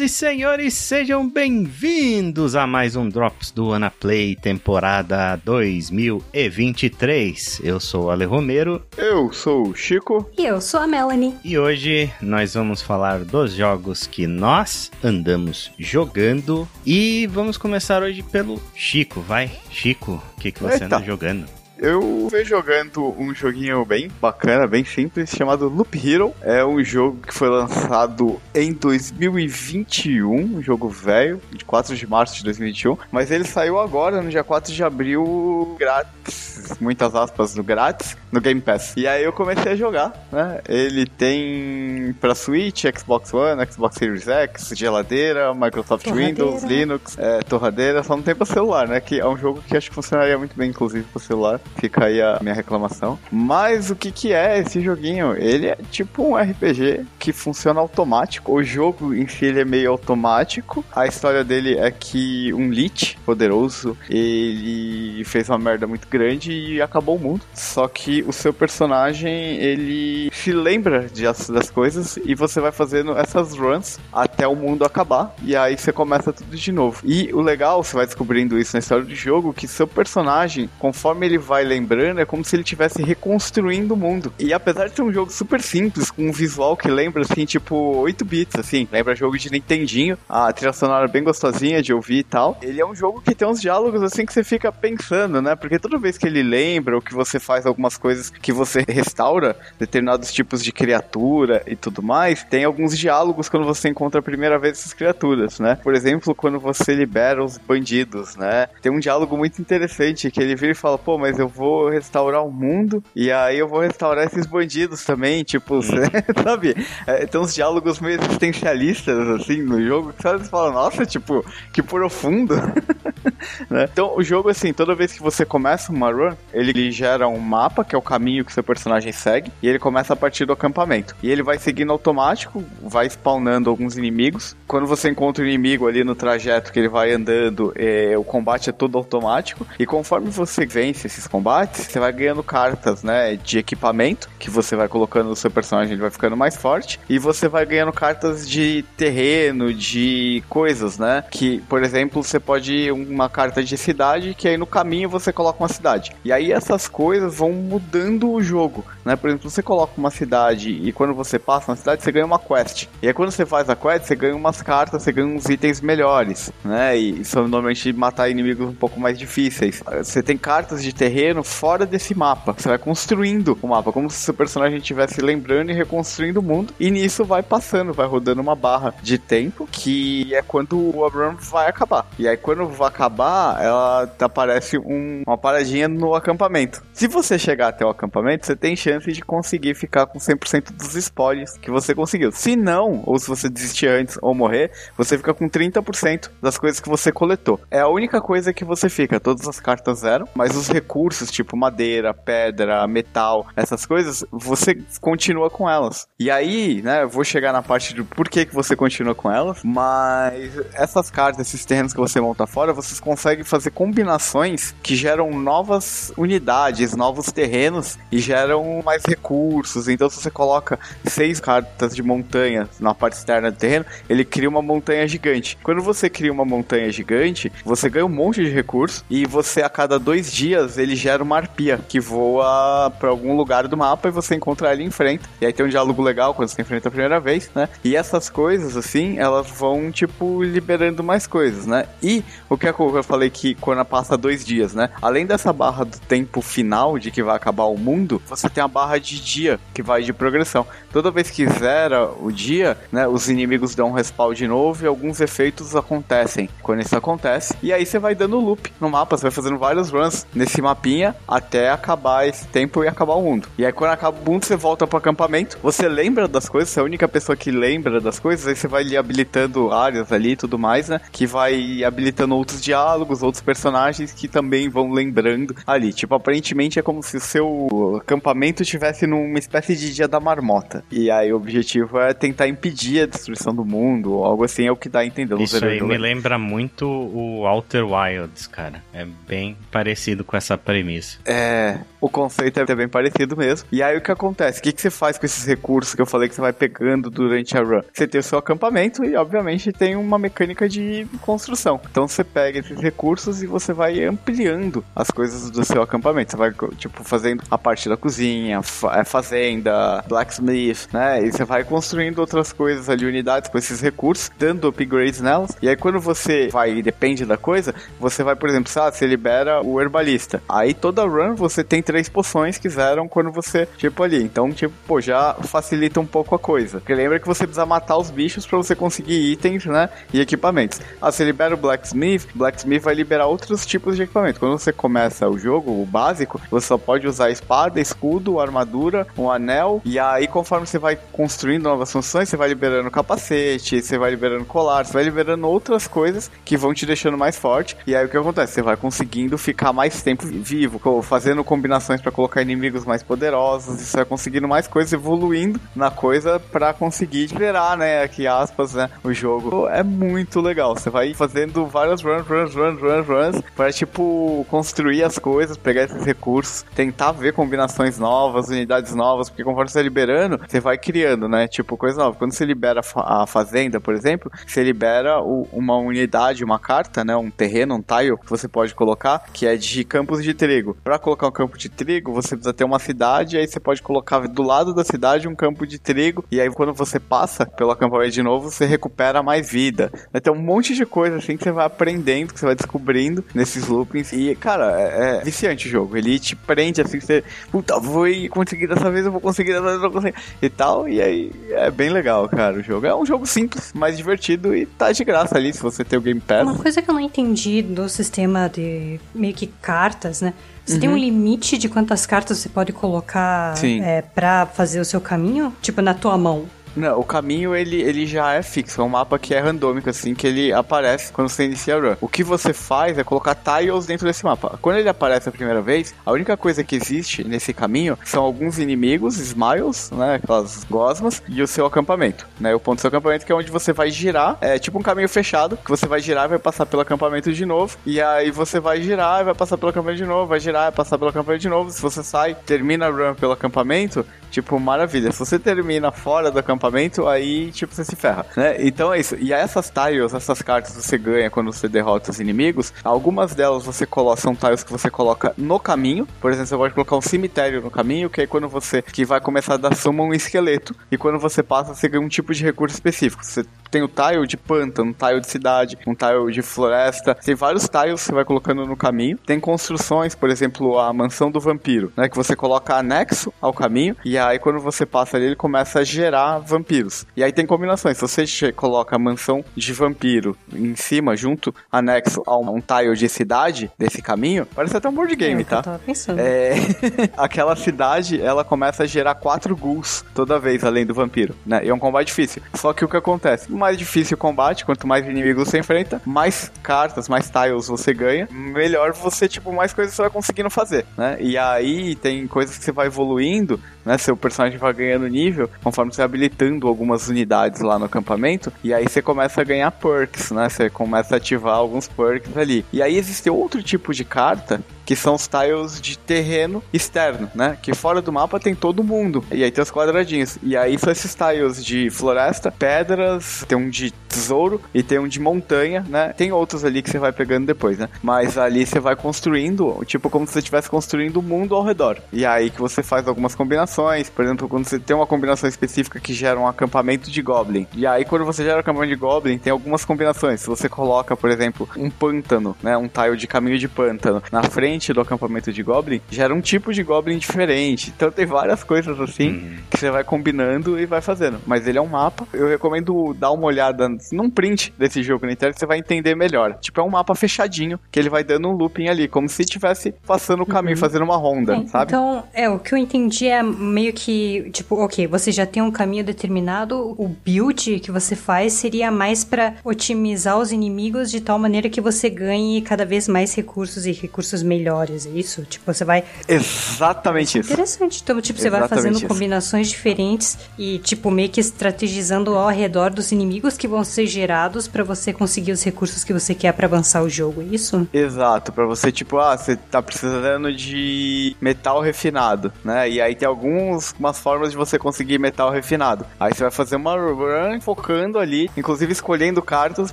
E senhores, sejam bem-vindos a mais um Drops do Anaplay temporada 2023. Eu sou o Ale Romero. Eu sou o Chico. E eu sou a Melanie. E hoje nós vamos falar dos jogos que nós andamos jogando. E vamos começar hoje pelo Chico, vai? Chico, o que, que você Eita. anda jogando? Eu venho jogando um joguinho bem bacana, bem simples, chamado Loop Hero. É um jogo que foi lançado em 2021, um jogo velho, de 4 de março de 2021. Mas ele saiu agora, no dia 4 de abril, grátis, muitas aspas, no grátis, no Game Pass. E aí eu comecei a jogar, né? Ele tem pra Switch, Xbox One, Xbox Series X, geladeira, Microsoft Torradeira. Windows, Linux, é, torradeira, só não tem pra celular, né? Que é um jogo que acho que funcionaria muito bem, inclusive, pro celular. Fica aí a minha reclamação. Mas o que que é esse joguinho? Ele é tipo um RPG que funciona automático. O jogo em si ele é meio automático. A história dele é que um Lich poderoso, ele fez uma merda muito grande e acabou o mundo. Só que o seu personagem, ele se lembra de as- das coisas e você vai fazendo essas runs até o mundo acabar. E aí você começa tudo de novo. E o legal, você vai descobrindo isso na história do jogo, que seu personagem, conforme ele vai lembrando, é como se ele estivesse reconstruindo o mundo. E apesar de ser um jogo super simples, com um visual que lembra, assim, tipo 8 bits, assim, lembra jogo de Nintendinho, a trilha sonora bem gostosinha de ouvir e tal. Ele é um jogo que tem uns diálogos, assim, que você fica pensando, né? Porque toda vez que ele lembra, ou que você faz algumas coisas que você restaura, determinados tipos de criatura e tudo mais, tem alguns diálogos quando você encontra a primeira vez essas criaturas, né? Por exemplo, quando você libera os bandidos, né? Tem um diálogo muito interessante que ele vira e fala, pô, mas eu vou restaurar o mundo e aí eu vou restaurar esses bandidos também, tipo, sabe? É, tem uns diálogos meio existencialistas, assim, no jogo, que sabe, você fala, nossa, tipo, que profundo. né? Então, o jogo, assim, toda vez que você começa uma run, ele gera um mapa, que é o caminho que seu personagem segue, e ele começa a partir do acampamento. E ele vai seguindo automático, vai spawnando alguns inimigos. Quando você encontra um inimigo ali no trajeto que ele vai andando, é, o combate é todo automático. E conforme você vence esses combates, você vai ganhando cartas, né, de equipamento, que você vai colocando no seu personagem, ele vai ficando mais forte. E você vai ganhando cartas de terreno, de coisas, né? Que, por exemplo, você pode ir uma carta de cidade, que aí no caminho você coloca uma cidade. E aí essas coisas vão mudando o jogo, né? Por exemplo, você coloca uma cidade e quando você passa na cidade, você ganha uma quest. E aí quando você faz a quest, você ganha umas cartas, você ganha uns itens melhores, né? E são normalmente matar inimigos um pouco mais difíceis. Você tem cartas de terreno fora desse mapa. Você vai construindo o mapa, como se seu personagem estivesse lembrando e reconstruindo o mundo. E nisso vai passando, vai rodando uma barra de tempo, que é quando o run vai acabar. E aí quando vai acabar, ela aparece um- uma paradinha no acampamento. Se você chegar até o acampamento, você tem chance de conseguir ficar com 100% dos spoilers que você conseguiu. Se não, ou se você desistir antes ou morrer, você fica com 30% das coisas que você coletou. É a única coisa que você fica. Todas as cartas zero, mas os recursos, tipo madeira, pedra, metal, essas coisas, você continua com elas. E aí, né, eu vou chegar na parte do porquê que você continua com elas, mas essas cartas, esses terrenos que você monta fora, vocês conseguem fazer combinações que geram novas unidades, novos terrenos e geram mais recursos. Então, se você coloca seis cartas de montanha na parte externa do terreno, ele cria uma montanha gigante. Quando você cria uma montanha gigante, você ganha um monte de recursos e você a cada dois dias ele gera uma arpia que voa pra algum lugar do mapa e você encontra ele em frente. E aí tem um diálogo legal quando você enfrenta a primeira vez, né? E essas coisas, assim, elas vão, tipo, liberando mais coisas, né? E o que eu falei que quando passa dois dias, né? Além dessa barra do tempo final de que vai acabar o mundo, você tem a barra de dia que vai de progressão. Toda vez que zera o dia, né? Os inimigos dão um respawn de novo e alguns efeitos acontecem quando isso acontece. E aí você vai dando loop no mapa, você vai fazendo vários runs nesse mapinha até acabar esse tempo e acabar o mundo. E aí quando acaba o mundo, você volta pro acampamento, você lembra das coisas, você é a única pessoa que lembra das coisas, aí você vai habilitando áreas ali e tudo mais, né? Que vai habilitando outros diálogos outros personagens que também vão lembrando ali. Tipo, aparentemente é como se o seu acampamento estivesse numa espécie de dia da marmota. E aí o objetivo é tentar impedir a destruição do mundo, ou algo assim, é o que dá a entender. Isso aí me lembra muito o Outer Wilds, cara. É bem parecido com essa premissa. É, o conceito é bem parecido mesmo. E aí o que acontece? O que, que você faz com esses recursos que eu falei que você vai pegando durante a run? Você tem o seu acampamento e, obviamente, tem uma mecânica de construção. Então você pega esses recursos e você vai ampliando as coisas do seu acampamento. Você vai, tipo, fazendo a parte da cozinha, fa é, fazenda, blacksmith, né? E você vai construindo outras coisas ali, unidades com esses recursos, dando upgrades nelas. E aí quando você vai, depende da coisa, você vai, por exemplo, sabe, você libera o herbalista. Aí toda run você tem três poções que zeram quando você, tipo, ali. Então, tipo, pô, já facilita um pouco a coisa. Porque lembra que você precisa matar os bichos para você conseguir itens, né? E equipamentos. Ah, você libera o Blacksmith, Blacksmith vai liberar outros tipos de equipamento. Quando você começa o jogo, o básico, você só pode usar espada, escudo, armadura, um anel. E aí, conforme você vai construindo novas funções, você vai liberando capacete, você vai liberando colar, você vai liberando outras coisas que vão te deixando mais forte. E aí o que acontece? Você vai conseguindo ficar mais tempo vivo, fazendo combinações para colocar inimigos mais poderosos, e você vai conseguindo mais coisas, evoluindo na coisa para conseguir liberar, né? Aqui aspas, né? O jogo. É muito legal. Você vai fazendo várias runs, runs, runs, runs, runs, para tipo construir as coisas, pegar esses recursos, tentar ver combinações novas, unidades novas, porque conforme você liberando, você vai criando, né? Tipo, coisa nova. Quando você libera a fazenda, por exemplo, você libera o, uma unidade, uma carta, né? Um terreno, um tile que você pode colocar, que é de campos de trigo. Para colocar um campo de trigo, você precisa ter uma cidade, aí você pode colocar do lado da cidade um campo de trigo, e aí quando você passa pelo acampamento de novo, você recupera mais vida. Vai ter um monte de coisa assim que você vai aprendendo, que você vai descobrindo nesses loopings. E, cara, é, é viciante o jogo. Ele te prende assim, você, puta, vou conseguir dessa vez, eu vou conseguir dessa vez, eu vou conseguir. E tal, e aí é bem legal, cara, o jogo. É um jogo simples, mais divertido e tá de graça ali se você tem o Game Pass. Uma coisa que eu não entendi do sistema de meio que cartas, né? Você uhum. tem um uhum. limite de quantas cartas você pode colocar é, para fazer o seu caminho? Tipo, na tua mão. Não, o caminho ele, ele já é fixo, é um mapa que é randômico, assim, que ele aparece quando você inicia a run. O que você faz é colocar tiles dentro desse mapa. Quando ele aparece a primeira vez, a única coisa que existe nesse caminho são alguns inimigos, smiles, né, aquelas gosmas, e o seu acampamento, né, o ponto do seu acampamento que é onde você vai girar, é tipo um caminho fechado, que você vai girar e vai passar pelo acampamento de novo, e aí você vai girar e vai passar pelo acampamento de novo, vai girar e passar pelo acampamento de novo, se você sai, termina a run pelo acampamento, tipo, maravilha. Se você termina fora do acampamento, aí, tipo, você se ferra, né? Então é isso. E essas tiles, essas cartas você ganha quando você derrota os inimigos, algumas delas você coloca, são tiles que você coloca no caminho. Por exemplo, você pode colocar um cemitério no caminho, que aí quando você, que vai começar a dar suma um esqueleto. E quando você passa, você ganha um tipo de recurso específico. Você tem o tile de pântano, um tile de cidade, um tile de floresta. Tem vários tiles que você vai colocando no caminho. Tem construções, por exemplo, a mansão do vampiro, né? Que você coloca anexo ao caminho. E aí, quando você passa ali, ele começa a gerar vampiros. E aí tem combinações. Se você coloca a mansão de vampiro em cima, junto, anexo a um tile de cidade desse caminho, parece até um board game, é, tá? Eu tava pensando. É... Aquela cidade, ela começa a gerar quatro ghouls toda vez, além do vampiro, né? E é um combate difícil. Só que o que acontece? mais difícil o combate, quanto mais inimigos você enfrenta, mais cartas, mais tiles você ganha, melhor você, tipo, mais coisas você vai conseguindo fazer, né? E aí tem coisas que você vai evoluindo, né? Seu personagem vai ganhando nível conforme você vai habilitando algumas unidades lá no acampamento, e aí você começa a ganhar perks, né? Você começa a ativar alguns perks ali. E aí existe outro tipo de carta que são os tiles de terreno externo, né? Que fora do mapa tem todo mundo. E aí tem os quadradinhos. E aí são esses tiles de floresta, pedras, tem um de tesouro e tem um de montanha, né? Tem outros ali que você vai pegando depois, né? Mas ali você vai construindo, tipo como se você estivesse construindo o mundo ao redor. E aí que você faz algumas combinações, por exemplo, quando você tem uma combinação específica que gera um acampamento de goblin. E aí quando você gera um acampamento de goblin, tem algumas combinações. Se você coloca, por exemplo, um pântano, né? Um tile de caminho de pântano na frente frente do acampamento de Goblin já era um tipo de Goblin diferente. Então tem várias coisas assim uhum. que você vai combinando e vai fazendo. Mas ele é um mapa. Eu recomendo dar uma olhada num print desse jogo na internet, você vai entender melhor. Tipo, é um mapa fechadinho que ele vai dando um looping ali, como se estivesse passando o caminho, uhum. fazendo uma ronda, é, sabe? Então, é, o que eu entendi é meio que, tipo, ok, você já tem um caminho determinado, o build que você faz seria mais para otimizar os inimigos de tal maneira que você ganhe cada vez mais recursos e recursos melhores, é isso? Tipo, você vai... Exatamente isso. Interessante. Então, tipo, você Exatamente vai fazendo isso. combinações diferentes e, tipo, meio que estrategizando ao redor dos inimigos que vão ser gerados para você conseguir os recursos que você quer para avançar o jogo, é isso? Exato, para você, tipo, ah, você tá precisando de metal refinado, né? E aí tem algumas formas de você conseguir metal refinado. Aí você vai fazer uma run focando ali, inclusive escolhendo cartas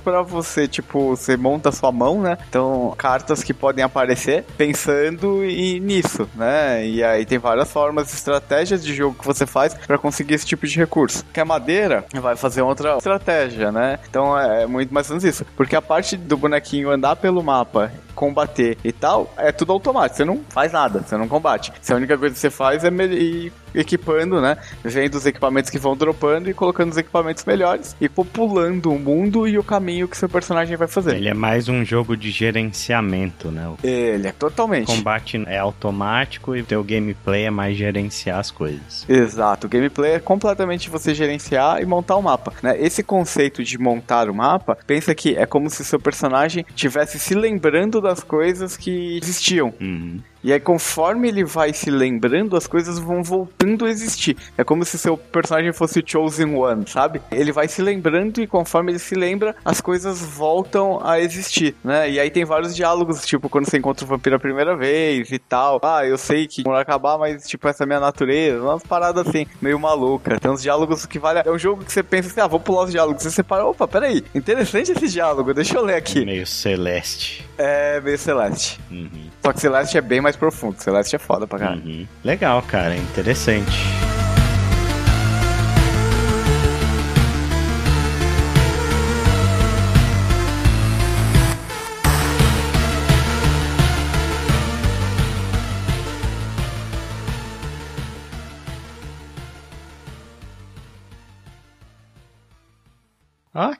para você, tipo, você monta a sua mão, né? Então, cartas que podem aparecer pensando e nisso, né? E aí tem várias formas, estratégias de jogo que você faz para conseguir esse tipo de recurso. Que a madeira vai fazer outra estratégia, né? Então é muito mais ou menos isso. Porque a parte do bonequinho andar pelo mapa combater e tal, é tudo automático. Você não faz nada, você não combate. Se a única coisa que você faz é ir equipando, né? Vendo os equipamentos que vão dropando e colocando os equipamentos melhores e populando o mundo e o caminho que seu personagem vai fazer. Ele é mais um jogo de gerenciamento, né? Ele é totalmente. O combate é automático e o teu gameplay é mais gerenciar as coisas. Exato. O gameplay é completamente você gerenciar e montar o mapa, né? Esse conceito de montar o mapa, pensa que é como se seu personagem tivesse se lembrando das coisas que existiam. Uhum. E aí, conforme ele vai se lembrando, as coisas vão voltando a existir. É como se seu personagem fosse o Chosen One, sabe? Ele vai se lembrando e conforme ele se lembra, as coisas voltam a existir, né? E aí tem vários diálogos, tipo, quando você encontra o vampiro a primeira vez e tal. Ah, eu sei que vai acabar, mas, tipo, essa é a minha natureza. Umas paradas assim, meio maluca. Tem uns diálogos que vale. É um jogo que você pensa assim, ah, vou pular os diálogos. Você separa, opa, peraí, interessante esse diálogo, deixa eu ler aqui. Meio celeste. É, meio celeste. Uhum. Só que celeste é bem mais profundo. Celeste é foda pra caralho. Uhum. Legal, cara. Interessante.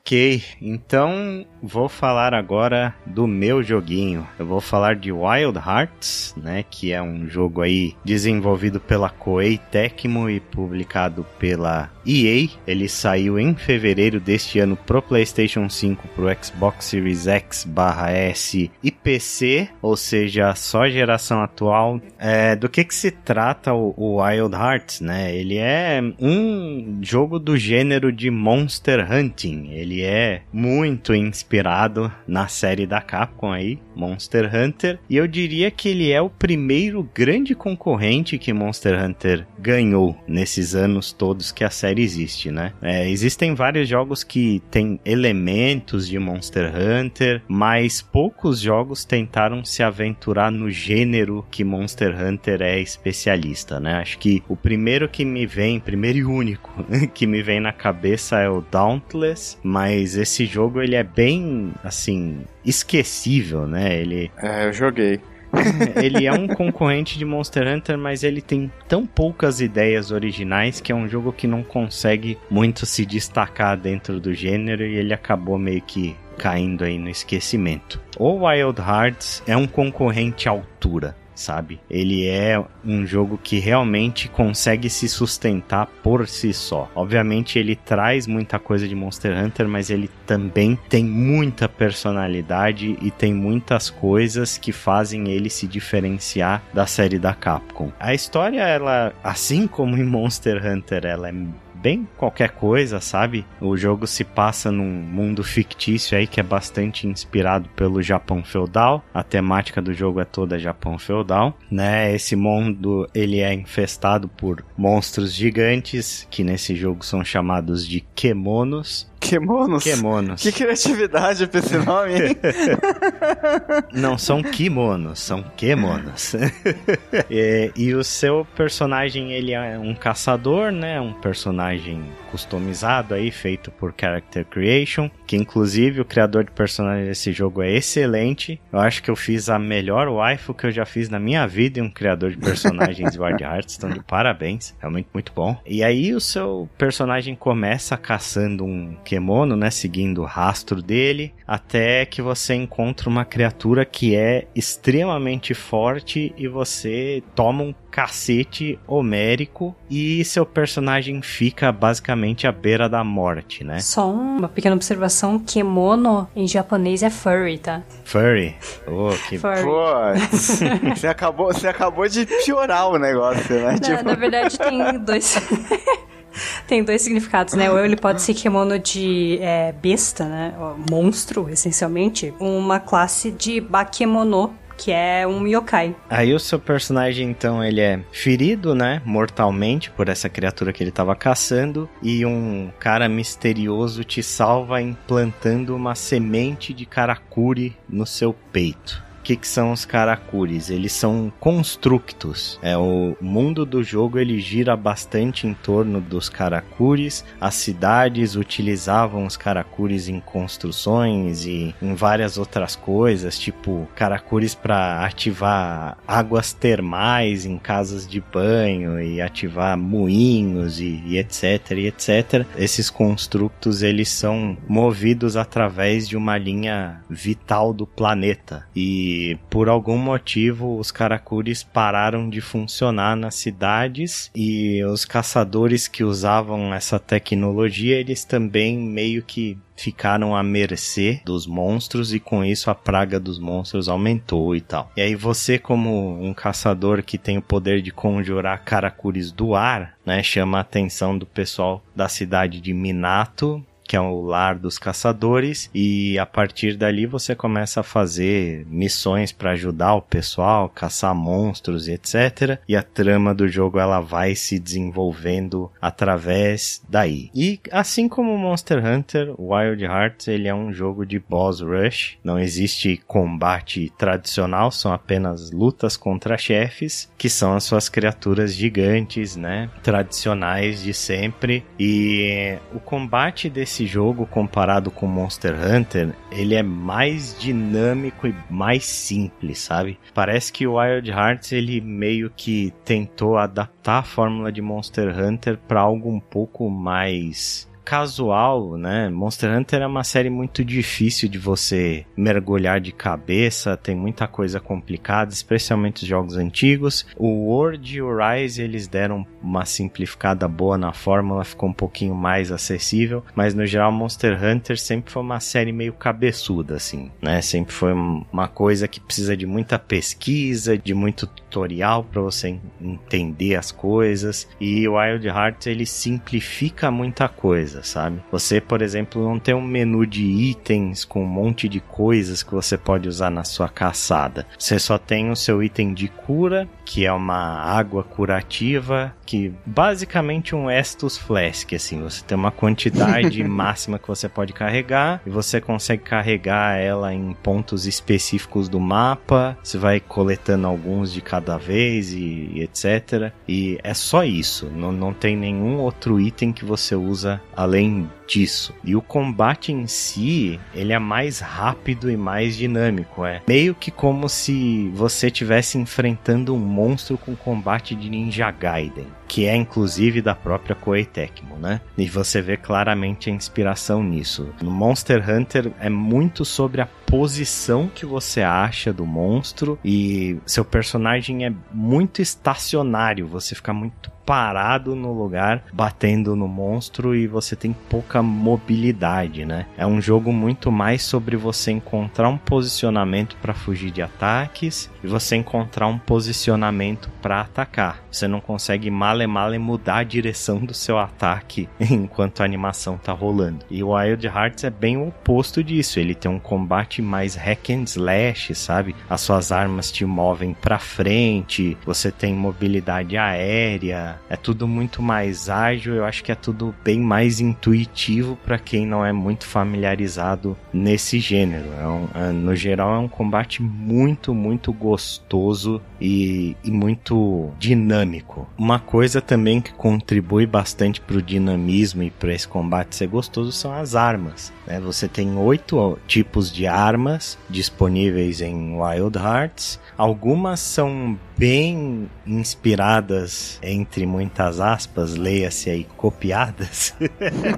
Ok, então vou falar agora do meu joguinho. Eu vou falar de Wild Hearts, né, que é um jogo aí desenvolvido pela Koei Tecmo e publicado pela EA. Ele saiu em fevereiro deste ano pro PlayStation 5, pro Xbox Series X/S e PC, ou seja, só geração atual. É, do que que se trata o, o Wild Hearts, né? Ele é um jogo do gênero de Monster Hunting. Ele é muito inspirado na série da Capcom aí, Monster Hunter, e eu diria que ele é o primeiro grande concorrente que Monster Hunter ganhou nesses anos todos que a série existe, né? É, existem vários jogos que têm elementos de Monster Hunter, mas poucos jogos tentaram se aventurar no gênero que Monster Hunter é especialista, né? Acho que o primeiro que me vem, primeiro e único que me vem na cabeça é o Dauntless, mas esse jogo ele é bem assim esquecível, né? Ele É, eu joguei. ele é um concorrente de Monster Hunter, mas ele tem tão poucas ideias originais que é um jogo que não consegue muito se destacar dentro do gênero e ele acabou meio que caindo aí no esquecimento. O Wild Hearts é um concorrente à altura sabe? Ele é um jogo que realmente consegue se sustentar por si só. Obviamente ele traz muita coisa de Monster Hunter, mas ele também tem muita personalidade e tem muitas coisas que fazem ele se diferenciar da série da Capcom. A história ela, assim como em Monster Hunter, ela é bem qualquer coisa, sabe? O jogo se passa num mundo fictício aí que é bastante inspirado pelo Japão feudal. A temática do jogo é toda Japão feudal, né? Esse mundo ele é infestado por monstros gigantes que nesse jogo são chamados de kemonos Kemonos? Kemonos. Que criatividade pra esse nome, hein? Não são kimonos, são kemonos. e, e, o seu personagem, ele é um caçador, né? Um personagem customizado aí, feito por Character Creation, que inclusive o criador de personagem desse jogo é excelente. Eu acho que eu fiz a melhor waifu que eu já fiz na minha vida em um criador de personagens de Wild Hearts, então de parabéns, realmente muito bom. E aí o seu personagem começa caçando um kemono, né, seguindo o rastro dele, até que você encontra uma criatura que é extremamente forte e você toma um cacete homérico e seu personagem fica basicamente à beira da morte, né? Só uma pequena observação, kemono em japonês é furry, tá? Furry? Oh, que... Furry. Pô, você acabou, você acabou de piorar o negócio, né? Na, tipo... na verdade tem dois... Tem dois significados, né? Ou ele pode ser kimono de é, besta, né? Monstro, essencialmente. Uma classe de bakemono, que é um yokai. Aí o seu personagem, então, ele é ferido, né, mortalmente por essa criatura que ele estava caçando e um cara misterioso te salva implantando uma semente de karakuri no seu peito que, que são os Karakuris? Eles são constructos. É, o mundo do jogo ele gira bastante em torno dos Karakuris. As cidades utilizavam os Karakuris em construções e em várias outras coisas, tipo Karakuris para ativar águas termais em casas de banho e ativar moinhos e, e etc, e etc. Esses constructos eles são movidos através de uma linha vital do planeta e por algum motivo os karakuris pararam de funcionar nas cidades e os caçadores que usavam essa tecnologia eles também meio que ficaram à mercê dos monstros e com isso a praga dos monstros aumentou e tal. E aí você como um caçador que tem o poder de conjurar karakuris do ar, né, chama a atenção do pessoal da cidade de Minato que é o lar dos caçadores, e a partir dali você começa a fazer missões para ajudar o pessoal, caçar monstros e etc. E a trama do jogo ela vai se desenvolvendo através daí. E assim como Monster Hunter, Wild Hearts ele é um jogo de boss rush. Não existe combate tradicional, são apenas lutas contra chefes, que são as suas criaturas gigantes, né, tradicionais de sempre. E o combate desse esse jogo comparado com Monster Hunter, ele é mais dinâmico e mais simples, sabe? Parece que o Wild Hearts ele meio que tentou adaptar a fórmula de Monster Hunter para algo um pouco mais casual, né? Monster Hunter é uma série muito difícil de você mergulhar de cabeça, tem muita coisa complicada, especialmente os jogos antigos. O World e o Rise eles deram uma simplificada boa na fórmula, ficou um pouquinho mais acessível, mas no geral Monster Hunter sempre foi uma série meio cabeçuda assim, né? Sempre foi uma coisa que precisa de muita pesquisa, de muito tutorial para você entender as coisas. E o Wild Hearts ele simplifica muita coisa coisa, sabe? Você, por exemplo, não tem um menu de itens com um monte de coisas que você pode usar na sua caçada. Você só tem o seu item de cura, que é uma água curativa, que basicamente um Estus Flask, assim, você tem uma quantidade máxima que você pode carregar e você consegue carregar ela em pontos específicos do mapa. Você vai coletando alguns de cada vez e, e etc. E é só isso, não, não tem nenhum outro item que você usa além disso. E o combate em si, ele é mais rápido e mais dinâmico, é meio que como se você estivesse enfrentando um monstro com combate de Ninja Gaiden, que é inclusive da própria Koei Tecmo, né? E você vê claramente a inspiração nisso. No Monster Hunter é muito sobre a posição que você acha do monstro e seu personagem é muito estacionário, você fica muito parado no lugar, batendo no monstro e você tem pouca mobilidade, né? É um jogo muito mais sobre você encontrar um posicionamento para fugir de ataques e você encontrar um posicionamento para atacar. Você não consegue male male mudar a direção do seu ataque enquanto a animação tá rolando. E o Wild Hearts é bem o oposto disso. Ele tem um combate mais hack and slash, sabe? As suas armas te movem para frente, você tem mobilidade aérea, é tudo muito mais ágil. Eu acho que é tudo bem mais intuitivo para quem não é muito familiarizado nesse gênero. É um, é, no geral, é um combate muito, muito gostoso e, e muito dinâmico. Uma coisa também que contribui bastante para o dinamismo e para esse combate ser gostoso são as armas. Né? Você tem oito tipos de armas disponíveis em Wild Hearts. Algumas são bem inspiradas, entre muitas aspas, leia-se aí, copiadas,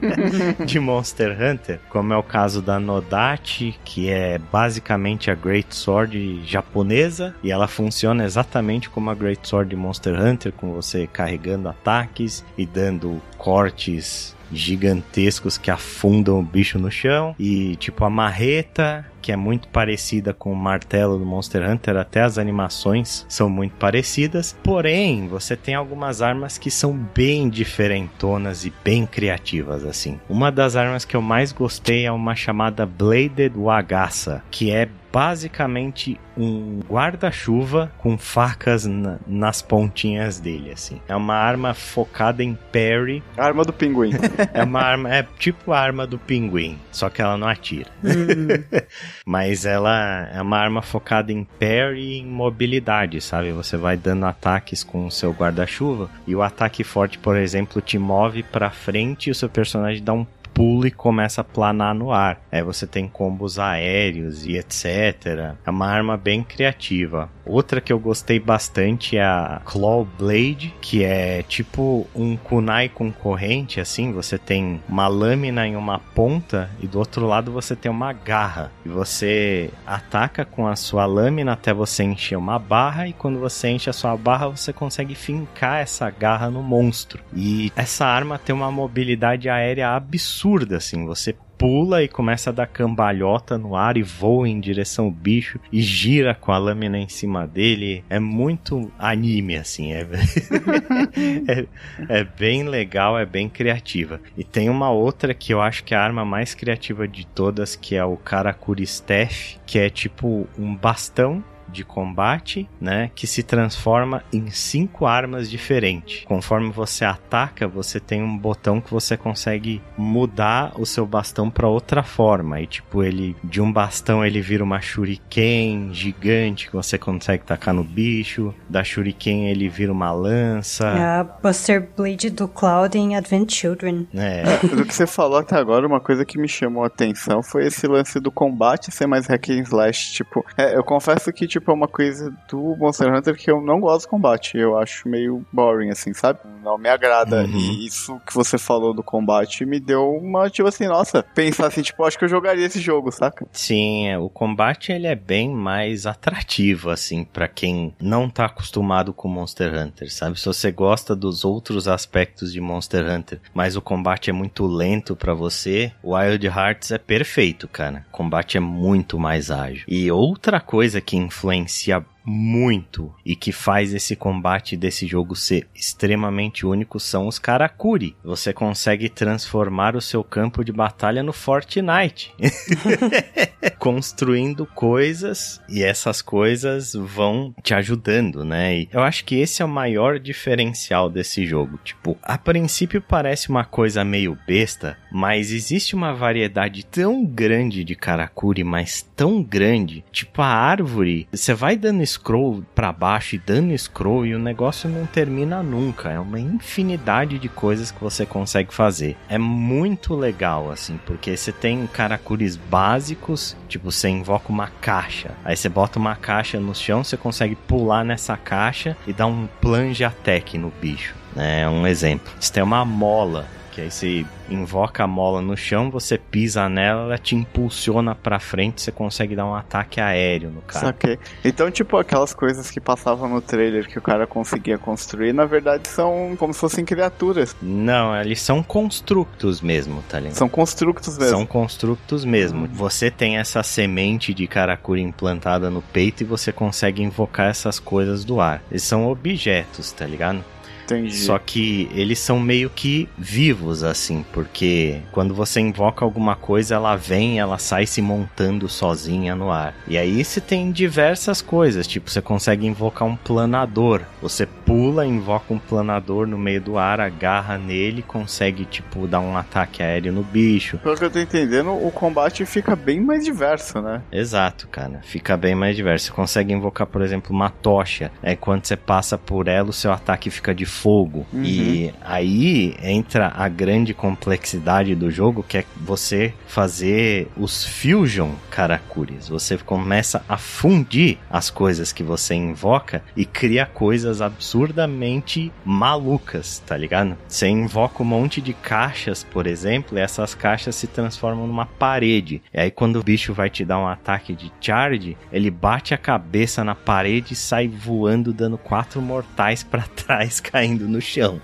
de Monster Hunter, como é o caso da Nodachi, que é basicamente a Great Sword japonesa, e ela funciona exatamente como a Great Sword de Monster Hunter, com você carregando ataques e dando cortes gigantescos que afundam o bicho no chão. E tipo a marreta, que é muito parecida com o martelo do Monster Hunter, até as animações são muito parecidas. Porém, você tem algumas armas que são bem diferentonas e bem criativas assim. Uma das armas que eu mais gostei é uma chamada Bladed Wagasa, que é basicamente um guarda-chuva com facas na, nas pontinhas dele, assim. É uma arma focada em parry. Arma do pinguim. é uma arma, é tipo a arma do pinguim, só que ela não atira. Hum. Mas ela é uma arma focada em parry e em mobilidade, sabe? Você vai dando ataques com o seu guarda-chuva e o ataque forte, por exemplo, te move para frente e o seu personagem dá um pula e começa a planar no ar. Aí você tem combos aéreos e etc. É uma arma bem criativa. Outra que eu gostei bastante é a Claw Blade, que é tipo um kunai com corrente, assim. Você tem uma lâmina em uma ponta e do outro lado você tem uma garra. E você ataca com a sua lâmina até você encher uma barra e quando você enche a sua barra você consegue fincar essa garra no monstro. E essa arma tem uma mobilidade aérea absurda absurda, assim. Você pula e começa a dar cambalhota no ar e voa em direção ao bicho e gira com a lâmina em cima dele. É muito anime, assim. É, é, é, bem legal, é bem criativa. E tem uma outra que eu acho que é a arma mais criativa de todas, que é o Karakuri Staff, que é tipo um bastão de combate, né, que se transforma em cinco armas diferentes. Conforme você ataca, você tem um botão que você consegue mudar o seu bastão para outra forma. E tipo, ele de um bastão ele vira uma shuriken gigante que você consegue tacar no bicho. Da shuriken ele vira uma lança. É a Buster Blade do Cloud em Advent Children. É. do que você falou até agora, uma coisa que me chamou a atenção foi esse lance do combate ser mais hack and slash. Tipo, é, eu confesso que tipo tipo, é uma coisa do Monster Hunter que eu não gosto de combate. Eu acho meio boring, assim, sabe? Não me agrada. Uhum. E isso que você falou do combate me deu uma, tipo assim, nossa, pensar assim, tipo, acho que eu jogaria esse jogo, saca? Sim, é, o combate ele é bem mais atrativo, assim, para quem não tá acostumado com Monster Hunter, sabe? Se você gosta dos outros aspectos de Monster Hunter, mas o combate é muito lento para você, Wild Hearts é perfeito, cara. O combate é muito mais ágil. E outra coisa que influencia influencia muito e que faz esse combate desse jogo ser extremamente único são os Karakuri. Você consegue transformar o seu campo de batalha no Fortnite, construindo coisas e essas coisas vão te ajudando, né? E eu acho que esse é o maior diferencial desse jogo. Tipo, a princípio parece uma coisa meio besta, mas existe uma variedade tão grande de Karakuri, mas tão grande, tipo a árvore, você vai dando scroll para baixo e dando scroll e o negócio não termina nunca. É uma infinidade de coisas que você consegue fazer. É muito legal, assim, porque você tem karakuris básicos, tipo, você invoca uma caixa. Aí você bota uma caixa no chão, você consegue pular nessa caixa e dar um plunge attack no bicho. É um exemplo. Você tem uma mola Que aí você invoca a mola no chão, você pisa nela, ela te impulsiona pra frente, você consegue dar um ataque aéreo no cara. Saquei. Então, tipo, aquelas coisas que passavam no trailer que o cara conseguia construir, na verdade são como se fossem criaturas. Não, eles são constructos mesmo, tá ligado? São constructos mesmo. São constructos mesmo. Você tem essa semente de Karakuri implantada no peito e você consegue invocar essas coisas do ar. Eles são objetos, tá ligado? Entendi. Só que eles são meio que vivos, assim, porque quando você invoca alguma coisa, ela vem, ela sai se montando sozinha no ar. E aí você tem diversas coisas, tipo, você consegue invocar um planador. Você pula, invoca um planador no meio do ar, agarra nele, consegue, tipo, dar um ataque aéreo no bicho. Pelo que eu tô entendendo, o combate fica bem mais diverso, né? Exato, cara. Fica bem mais diverso. Você consegue invocar, por exemplo, uma tocha. É quando você passa por ela, o seu ataque fica de fogo. Uhum. E aí entra a grande complexidade do jogo, que é você fazer os fusion karakuris. Você começa a fundir as coisas que você invoca e cria coisas absurdamente malucas, tá ligado? Você invoca um monte de caixas, por exemplo, e essas caixas se transformam numa parede. E aí quando o bicho vai te dar um ataque de charge, ele bate a cabeça na parede e sai voando dando quatro mortais pra trás, caindo no chão.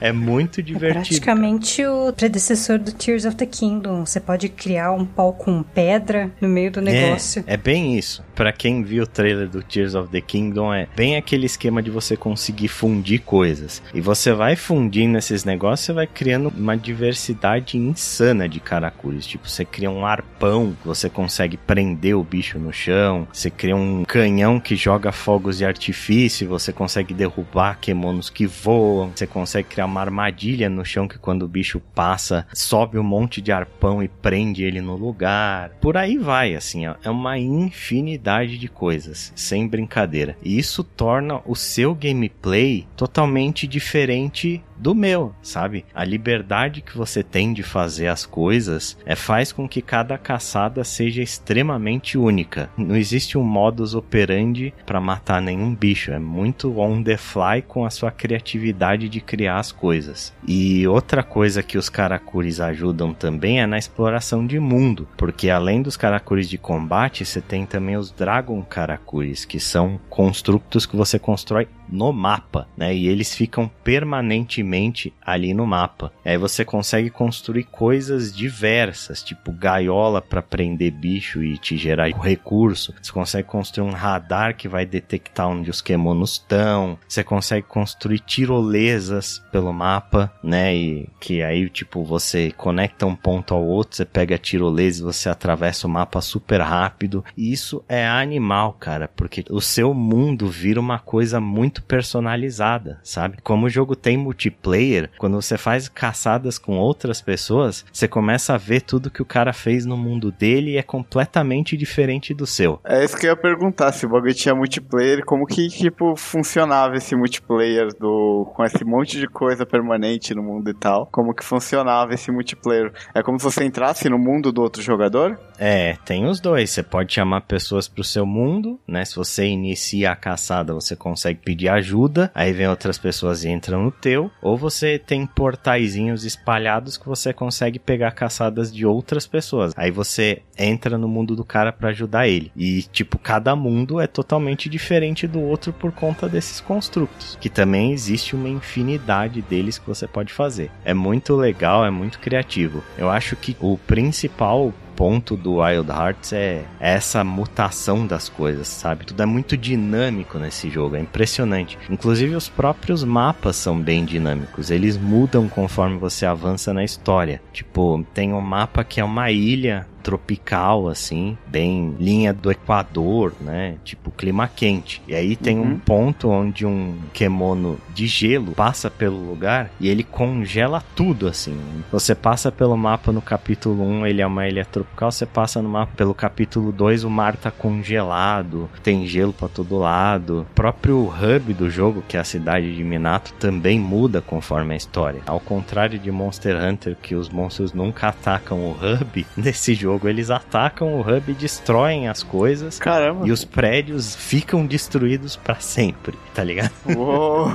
é muito É divertido. praticamente o predecessor do Tears of the Kingdom. Você pode criar um pau com pedra no meio do negócio. É, é bem isso. Pra quem viu o trailer do Tears of the Kingdom, é bem aquele esquema de você conseguir fundir coisas. E você vai fundindo esses negócios, você vai criando uma diversidade insana de karakuris. Tipo, você cria um arpão, você consegue prender o bicho no chão. Você cria um canhão que joga fogos de artifício, você consegue derrubar kemonos que voam. Você consegue criar uma armadilha no chão que quando o bicho passa, sobe um monte de arpão e prende ele no lugar. Por aí vai, assim, ó. É uma infinidade de coisas, sem brincadeira. E isso torna o seu gameplay totalmente diferente do meu, sabe? A liberdade que você tem de fazer as coisas é faz com que cada caçada seja extremamente única. Não existe um modus operandi para matar nenhum bicho, é muito on the fly com a sua criatividade de criar as coisas. E outra coisa que os karakuris ajudam também é na exploração de mundo, porque além dos karakuris de combate, você tem também os dragon karakuris, que são construtos que você constrói no mapa, né? E eles ficam permanentemente ali no mapa. Aí você consegue construir coisas diversas, tipo gaiola para prender bicho e te gerar recurso. Você consegue construir um radar que vai detectar onde os kemonos estão. Você consegue construir tirolesas pelo mapa, né? E que aí tipo você conecta um ponto ao outro, você pega a tirolesa e você atravessa o mapa super rápido. E isso é animal, cara, porque o seu mundo vira uma coisa muito personalizada, sabe? Como o jogo tem multiplayer, quando você faz caçadas com outras pessoas, você começa a ver tudo que o cara fez no mundo dele e é completamente diferente do seu. É isso que eu ia perguntar, se o bagulho tinha multiplayer, como que, tipo, funcionava esse multiplayer do com esse monte de coisa permanente no mundo e tal? Como que funcionava esse multiplayer? É como se você entrasse no mundo do outro jogador? É, tem os dois. Você pode chamar pessoas pro seu mundo, né? Se você inicia a caçada, você consegue pedir ajuda, aí vem outras pessoas e entram no teu, ou você tem portaizinhos espalhados que você consegue pegar caçadas de outras pessoas. Aí você entra no mundo do cara para ajudar ele. E tipo, cada mundo é totalmente diferente do outro por conta desses construtos, que também existe uma infinidade deles que você pode fazer. É muito legal, é muito criativo. Eu acho que o principal ponto do Wild Hearts é essa mutação das coisas, sabe? Tudo é muito dinâmico nesse jogo, é impressionante. Inclusive os próprios mapas são bem dinâmicos, eles mudam conforme você avança na história. Tipo, tem um mapa que é uma ilha tropical, assim, bem linha do Equador, né? Tipo clima quente. E aí tem Uhum. um ponto onde um kemono de gelo passa pelo lugar e ele congela tudo, assim. Você passa pelo mapa no capítulo 1, ele é uma ilha tropical, você passa no mapa pelo capítulo 2, o mar tá congelado, tem gelo pra todo lado. O próprio hub do jogo, que é a cidade de Minato, também muda conforme a história. Ao contrário de Monster Hunter, que os monstros nunca atacam o hub, nesse jogo jogo. Eles atacam o hub e destroem as coisas. Caramba. E os prédios ficam destruídos para sempre, tá ligado? Uou.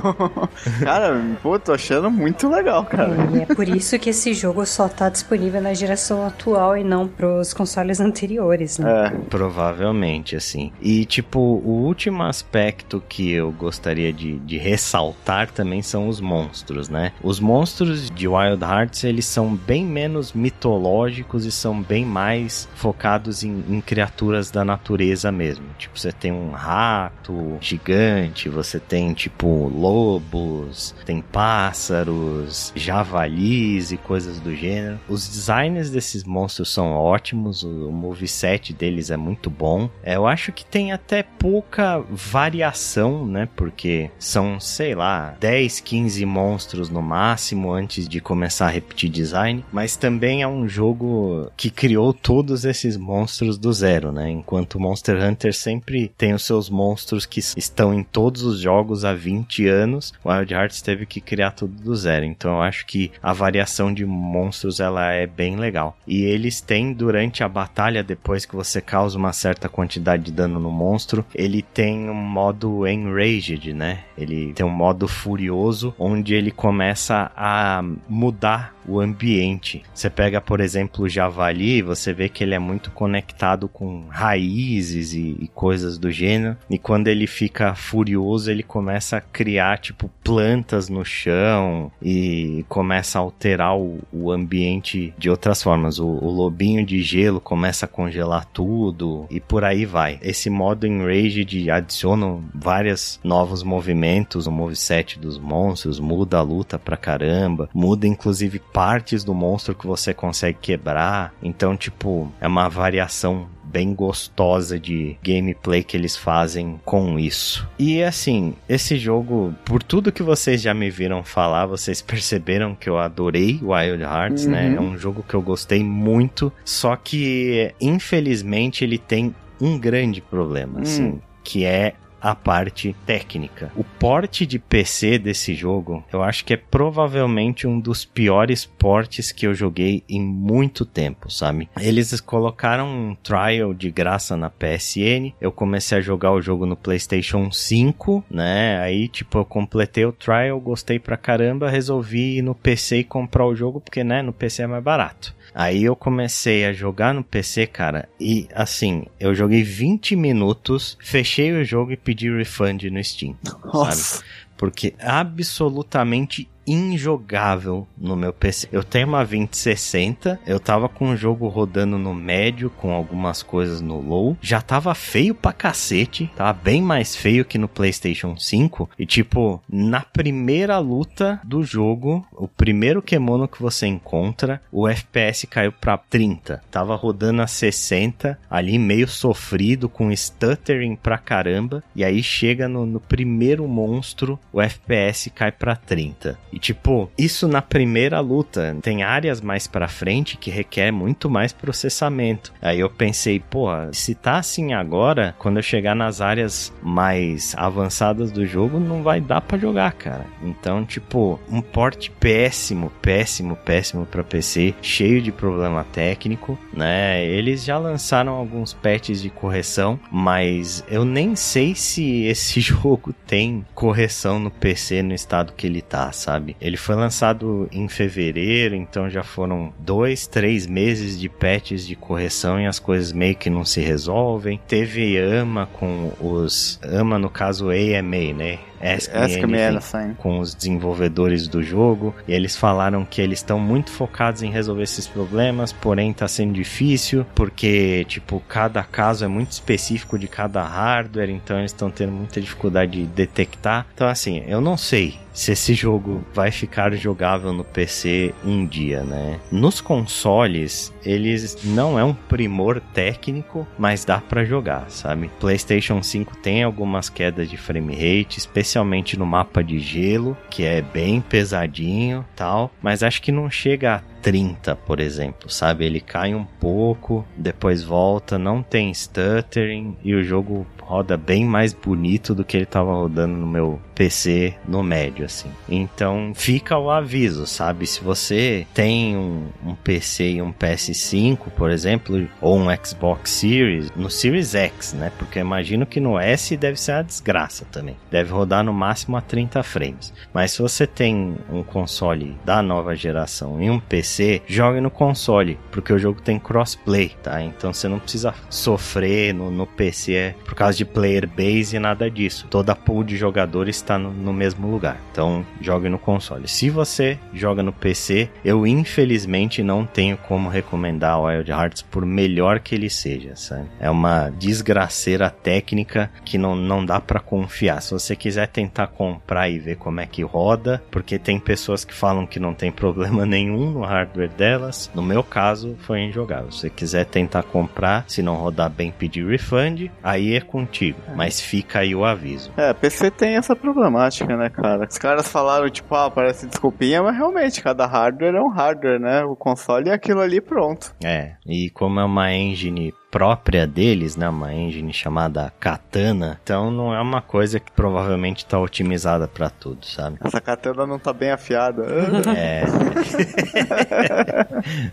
cara, pô, tô achando muito legal, cara. E é por isso que esse jogo só tá disponível na geração atual e não pros consoles anteriores, né? É. Provavelmente, assim. E, tipo, o último aspecto que eu gostaria de, de ressaltar também são os monstros, né? Os monstros de Wild Hearts, eles são bem menos mitológicos e são bem mais focados em, em criaturas da natureza mesmo. Tipo, você tem um rato gigante, você tem, tipo, lobos, tem pássaros, javalis e coisas do gênero. Os designs desses monstros são ótimos, o moveset deles é muito bom. É, eu acho que tem até pouca variação, né? Porque são, sei lá, 10, 15 monstros no máximo antes de começar a repetir design. Mas também é um jogo que criou todos esses monstros do zero, né? Enquanto Monster Hunter sempre tem os seus monstros que estão em todos os jogos há 20 anos, Wild Hearts teve que criar tudo do zero. Então eu acho que a variação de monstros ela é bem legal. E eles têm durante a batalha, depois que você causa uma certa quantidade de dano no monstro, ele tem um modo Enraged, né? Ele tem um modo furioso, onde ele começa a mudar o ambiente. Você pega, por exemplo, o javali, você vê que ele é muito conectado com raízes e, e, coisas do gênero. E quando ele fica furioso, ele começa a criar, tipo, plantas no chão e começa a alterar o, o ambiente de outras formas. O, o, lobinho de gelo começa a congelar tudo e por aí vai. Esse modo Enraged adiciona vários novos movimentos, o moveset dos monstros, muda a luta pra caramba, muda inclusive partes do monstro que você consegue quebrar. Então, tipo, é uma variação bem gostosa de gameplay que eles fazem com isso. E assim, esse jogo, por tudo que vocês já me viram falar, vocês perceberam que eu adorei Wild Hearts, né? uhum. né? É um jogo que eu gostei muito, só que infelizmente ele tem um grande problema, hum. assim, que é a parte técnica. O porte de PC desse jogo, eu acho que é provavelmente um dos piores portes que eu joguei em muito tempo, sabe? Eles colocaram um trial de graça na PSN, eu comecei a jogar o jogo no PlayStation 5, né? Aí, tipo, eu completei o trial, gostei pra caramba, resolvi ir no PC e comprar o jogo, porque, né, no PC é mais barato. Aí eu comecei a jogar no PC, cara, e assim, eu joguei 20 minutos, fechei o jogo e pedi refund no Steam. Nossa. Sabe? Porque absolutamente injogável no meu PC. Eu tenho uma 2060, eu tava com o jogo rodando no médio, com algumas coisas no low. Já tava feio pra cacete, tava bem mais feio que no PlayStation 5. E tipo, na primeira luta do jogo, o primeiro Kemono que você encontra, o FPS caiu pra 30. Tava rodando a 60, ali meio sofrido, com stuttering pra caramba. E aí chega no, no primeiro monstro, o FPS cai pra 30. E tipo, isso na primeira luta. Tem áreas mais para frente que requer muito mais processamento. Aí eu pensei, pô, se tá assim agora, quando eu chegar nas áreas mais avançadas do jogo, não vai dar para jogar, cara. Então, tipo, um porte péssimo, péssimo, péssimo para PC, cheio de problema técnico, né? Eles já lançaram alguns patches de correção, mas eu nem sei se esse jogo tem correção no PC no estado que ele tá, sabe? Sabe? Ele foi lançado em fevereiro, então já foram dois, três meses de patches de correção e as coisas meio que não se resolvem. Teve AMA com os. AMA, no caso, AMA, né? Ask, Ask Me Anything, com os desenvolvedores do jogo. E eles falaram que eles estão muito focados em resolver esses problemas, porém está sendo difícil, porque, tipo, cada caso é muito específico de cada hardware, então eles estão tendo muita dificuldade de detectar. Então, assim, eu não sei se esse jogo vai ficar jogável no PC um dia, né? Nos consoles, eles não é um primor técnico, mas dá para jogar, sabe? PlayStation 5 tem algumas quedas de frame rate, especialmente no mapa de gelo, que é bem pesadinho, tal, mas acho que não chega a 30, por exemplo, sabe? Ele cai um pouco, depois volta, não tem stuttering e o jogo roda bem mais bonito do que ele tava rodando no meu PC no médio, assim. Então fica o aviso, sabe? Se você tem um, um PC e um PS5, por exemplo, ou um Xbox Series, no Series X, né? Porque imagino que no S deve ser uma desgraça também. Deve rodar no máximo a 30 frames. Mas se você tem um console da nova geração e um PC, jogue no console, porque o jogo tem crossplay, tá? Então você não precisa sofrer no, no PC por causa de player base e nada disso. Toda pool de jogadores está no, no mesmo lugar. Então jogue no console. Se você joga no PC, eu infelizmente não tenho como recomendar o Wild Hearts por melhor que ele seja, sabe? É uma desgraceira técnica que não, não dá para confiar. Se você quiser tentar comprar e ver como é que roda, porque tem pessoas que falam que não tem problema nenhum no hardware delas. No meu caso, foi injogável. Se você quiser tentar comprar, se não rodar bem, pedir refund, aí é contigo. É. Mas fica aí o aviso. É, PC tem essa problemática, né, cara? Os caras falaram, tipo, ah, parece desculpinha, mas realmente, cada hardware é um hardware, né? O console é aquilo ali pronto. É, e como é uma engine própria deles, né? Uma engine chamada Katana. Então não é uma coisa que provavelmente está otimizada para tudo, sabe? Essa Katana não tá bem afiada. é.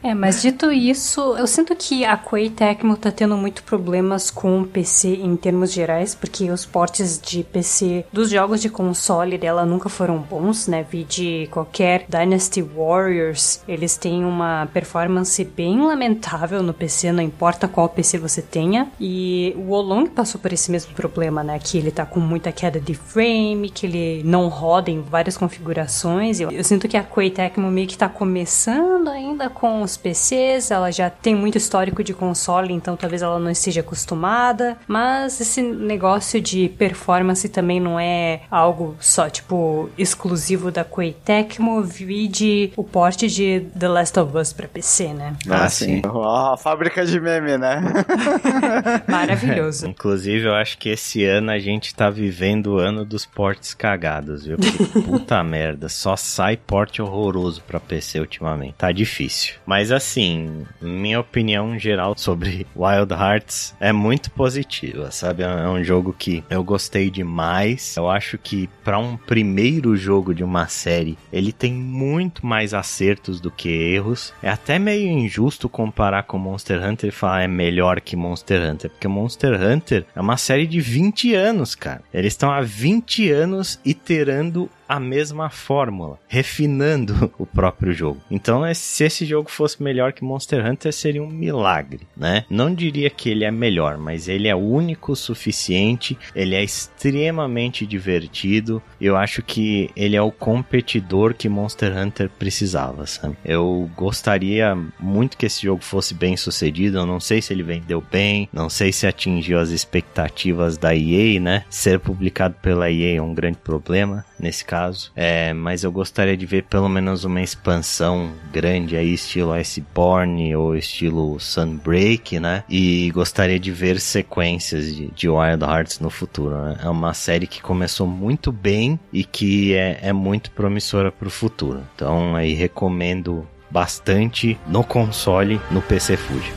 é, mas dito isso, eu sinto que a Koei Tecmo tá tendo muito problemas com o PC em termos gerais, porque os portes de PC dos jogos de console dela nunca foram bons, né? Vi de qualquer Dynasty Warriors, eles têm uma performance bem lamentável no PC, não importa qual PC PC você tenha. E o Olong passou por esse mesmo problema, né? Que ele tá com muita queda de frame, que ele não roda em várias configurações. Eu, eu sinto que a Koei Tecmo meio que tá começando ainda com os PCs, ela já tem muito histórico de console, então talvez ela não esteja acostumada. Mas esse negócio de performance também não é algo só, tipo, exclusivo da Koei Tecmo. Vide o porte de The Last of Us pra PC, né? Ah, sim. a fábrica de meme, né? Maravilhoso. Inclusive, eu acho que esse ano a gente tá vivendo o ano dos portes cagados, viu? Porque, puta merda, só sai porte horroroso pra PC ultimamente. Tá difícil. Mas assim, minha opinião geral sobre Wild Hearts é muito positiva, sabe? É um jogo que eu gostei demais. Eu acho que para um primeiro jogo de uma série, ele tem muito mais acertos do que erros. É até meio injusto comparar com Monster Hunter e falar é melhor melhor que Monster Hunter, porque Monster Hunter é uma série de 20 anos, cara. Eles estão há 20 anos iterando a mesma fórmula, refinando o próprio jogo. Então, é, se esse jogo fosse melhor que Monster Hunter, seria um milagre, né? Não diria que ele é melhor, mas ele é único o suficiente, ele é extremamente divertido. Eu acho que ele é o competidor que Monster Hunter precisava, sabe? Eu gostaria muito que esse jogo fosse bem sucedido. Eu não sei se ele vendeu bem, não sei se atingiu as expectativas da EA, né? Ser publicado pela EA é um grande problema nesse caso. É, mas eu gostaria de ver pelo menos uma expansão grande aí, estilo Iceborne ou estilo Sunbreak, né? E gostaria de ver sequências de, de Wild Hearts no futuro. Né? É uma série que começou muito bem e que é, é muito promissora para o futuro. Então aí recomendo bastante no console, no PC Fuji.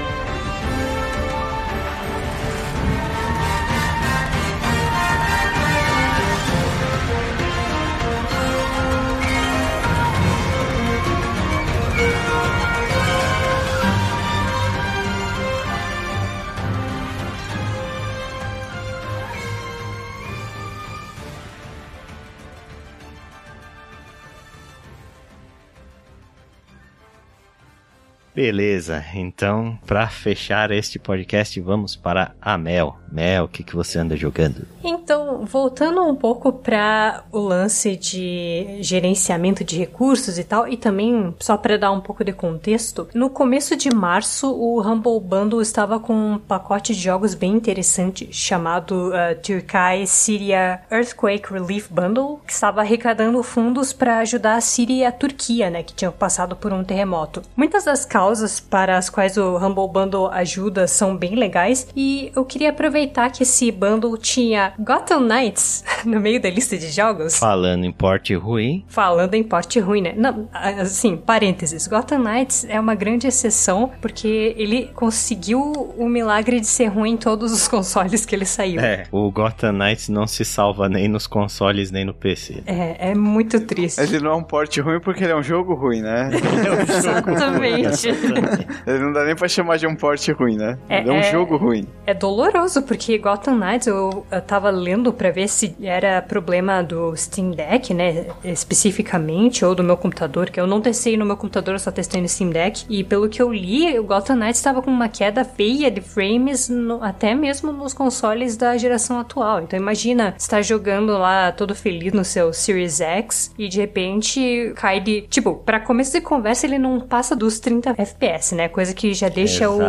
Beleza, então para fechar este podcast vamos para a Mel. Mel, o que, que você anda jogando? Então, voltando um pouco para o lance de gerenciamento de recursos e tal, e também só para dar um pouco de contexto, no começo de março o Humble Bundle estava com um pacote de jogos bem interessante chamado uh, Turkai Syria Earthquake Relief Bundle, que estava arrecadando fundos para ajudar a Síria e a Turquia, né, que tinham passado por um terremoto. Muitas das causas causas para as quais o Humble Bundle ajuda são bem legais. E eu queria aproveitar que esse bundle tinha Gotham Knights no meio da lista de jogos. Falando em porte ruim. Falando em porte ruim, né? Não, assim, parênteses. Gotham Knights é uma grande exceção porque ele conseguiu o milagre de ser ruim em todos os consoles que ele saiu. É, o Gotham Knights não se salva nem nos consoles nem no PC. É, é muito triste. Ele não é um porte ruim porque ele é um jogo ruim, né? Exatamente. ele não dá nem pra chamar de um porte ruim, né? É, é um é, jogo ruim. É doloroso, porque Gotham Knights eu, eu tava lendo pra ver se era problema do Steam Deck, né? Especificamente, ou do meu computador, que eu não testei no meu computador, eu só testei no Steam Deck. E pelo que eu li, o Gotham Knights tava com uma queda feia de frames, no, até mesmo nos consoles da geração atual. Então imagina estar jogando lá todo feliz no seu Series X e de repente cai de. Tipo, para começo de conversa, ele não passa dos 30 FPS, né? Coisa que já deixa o,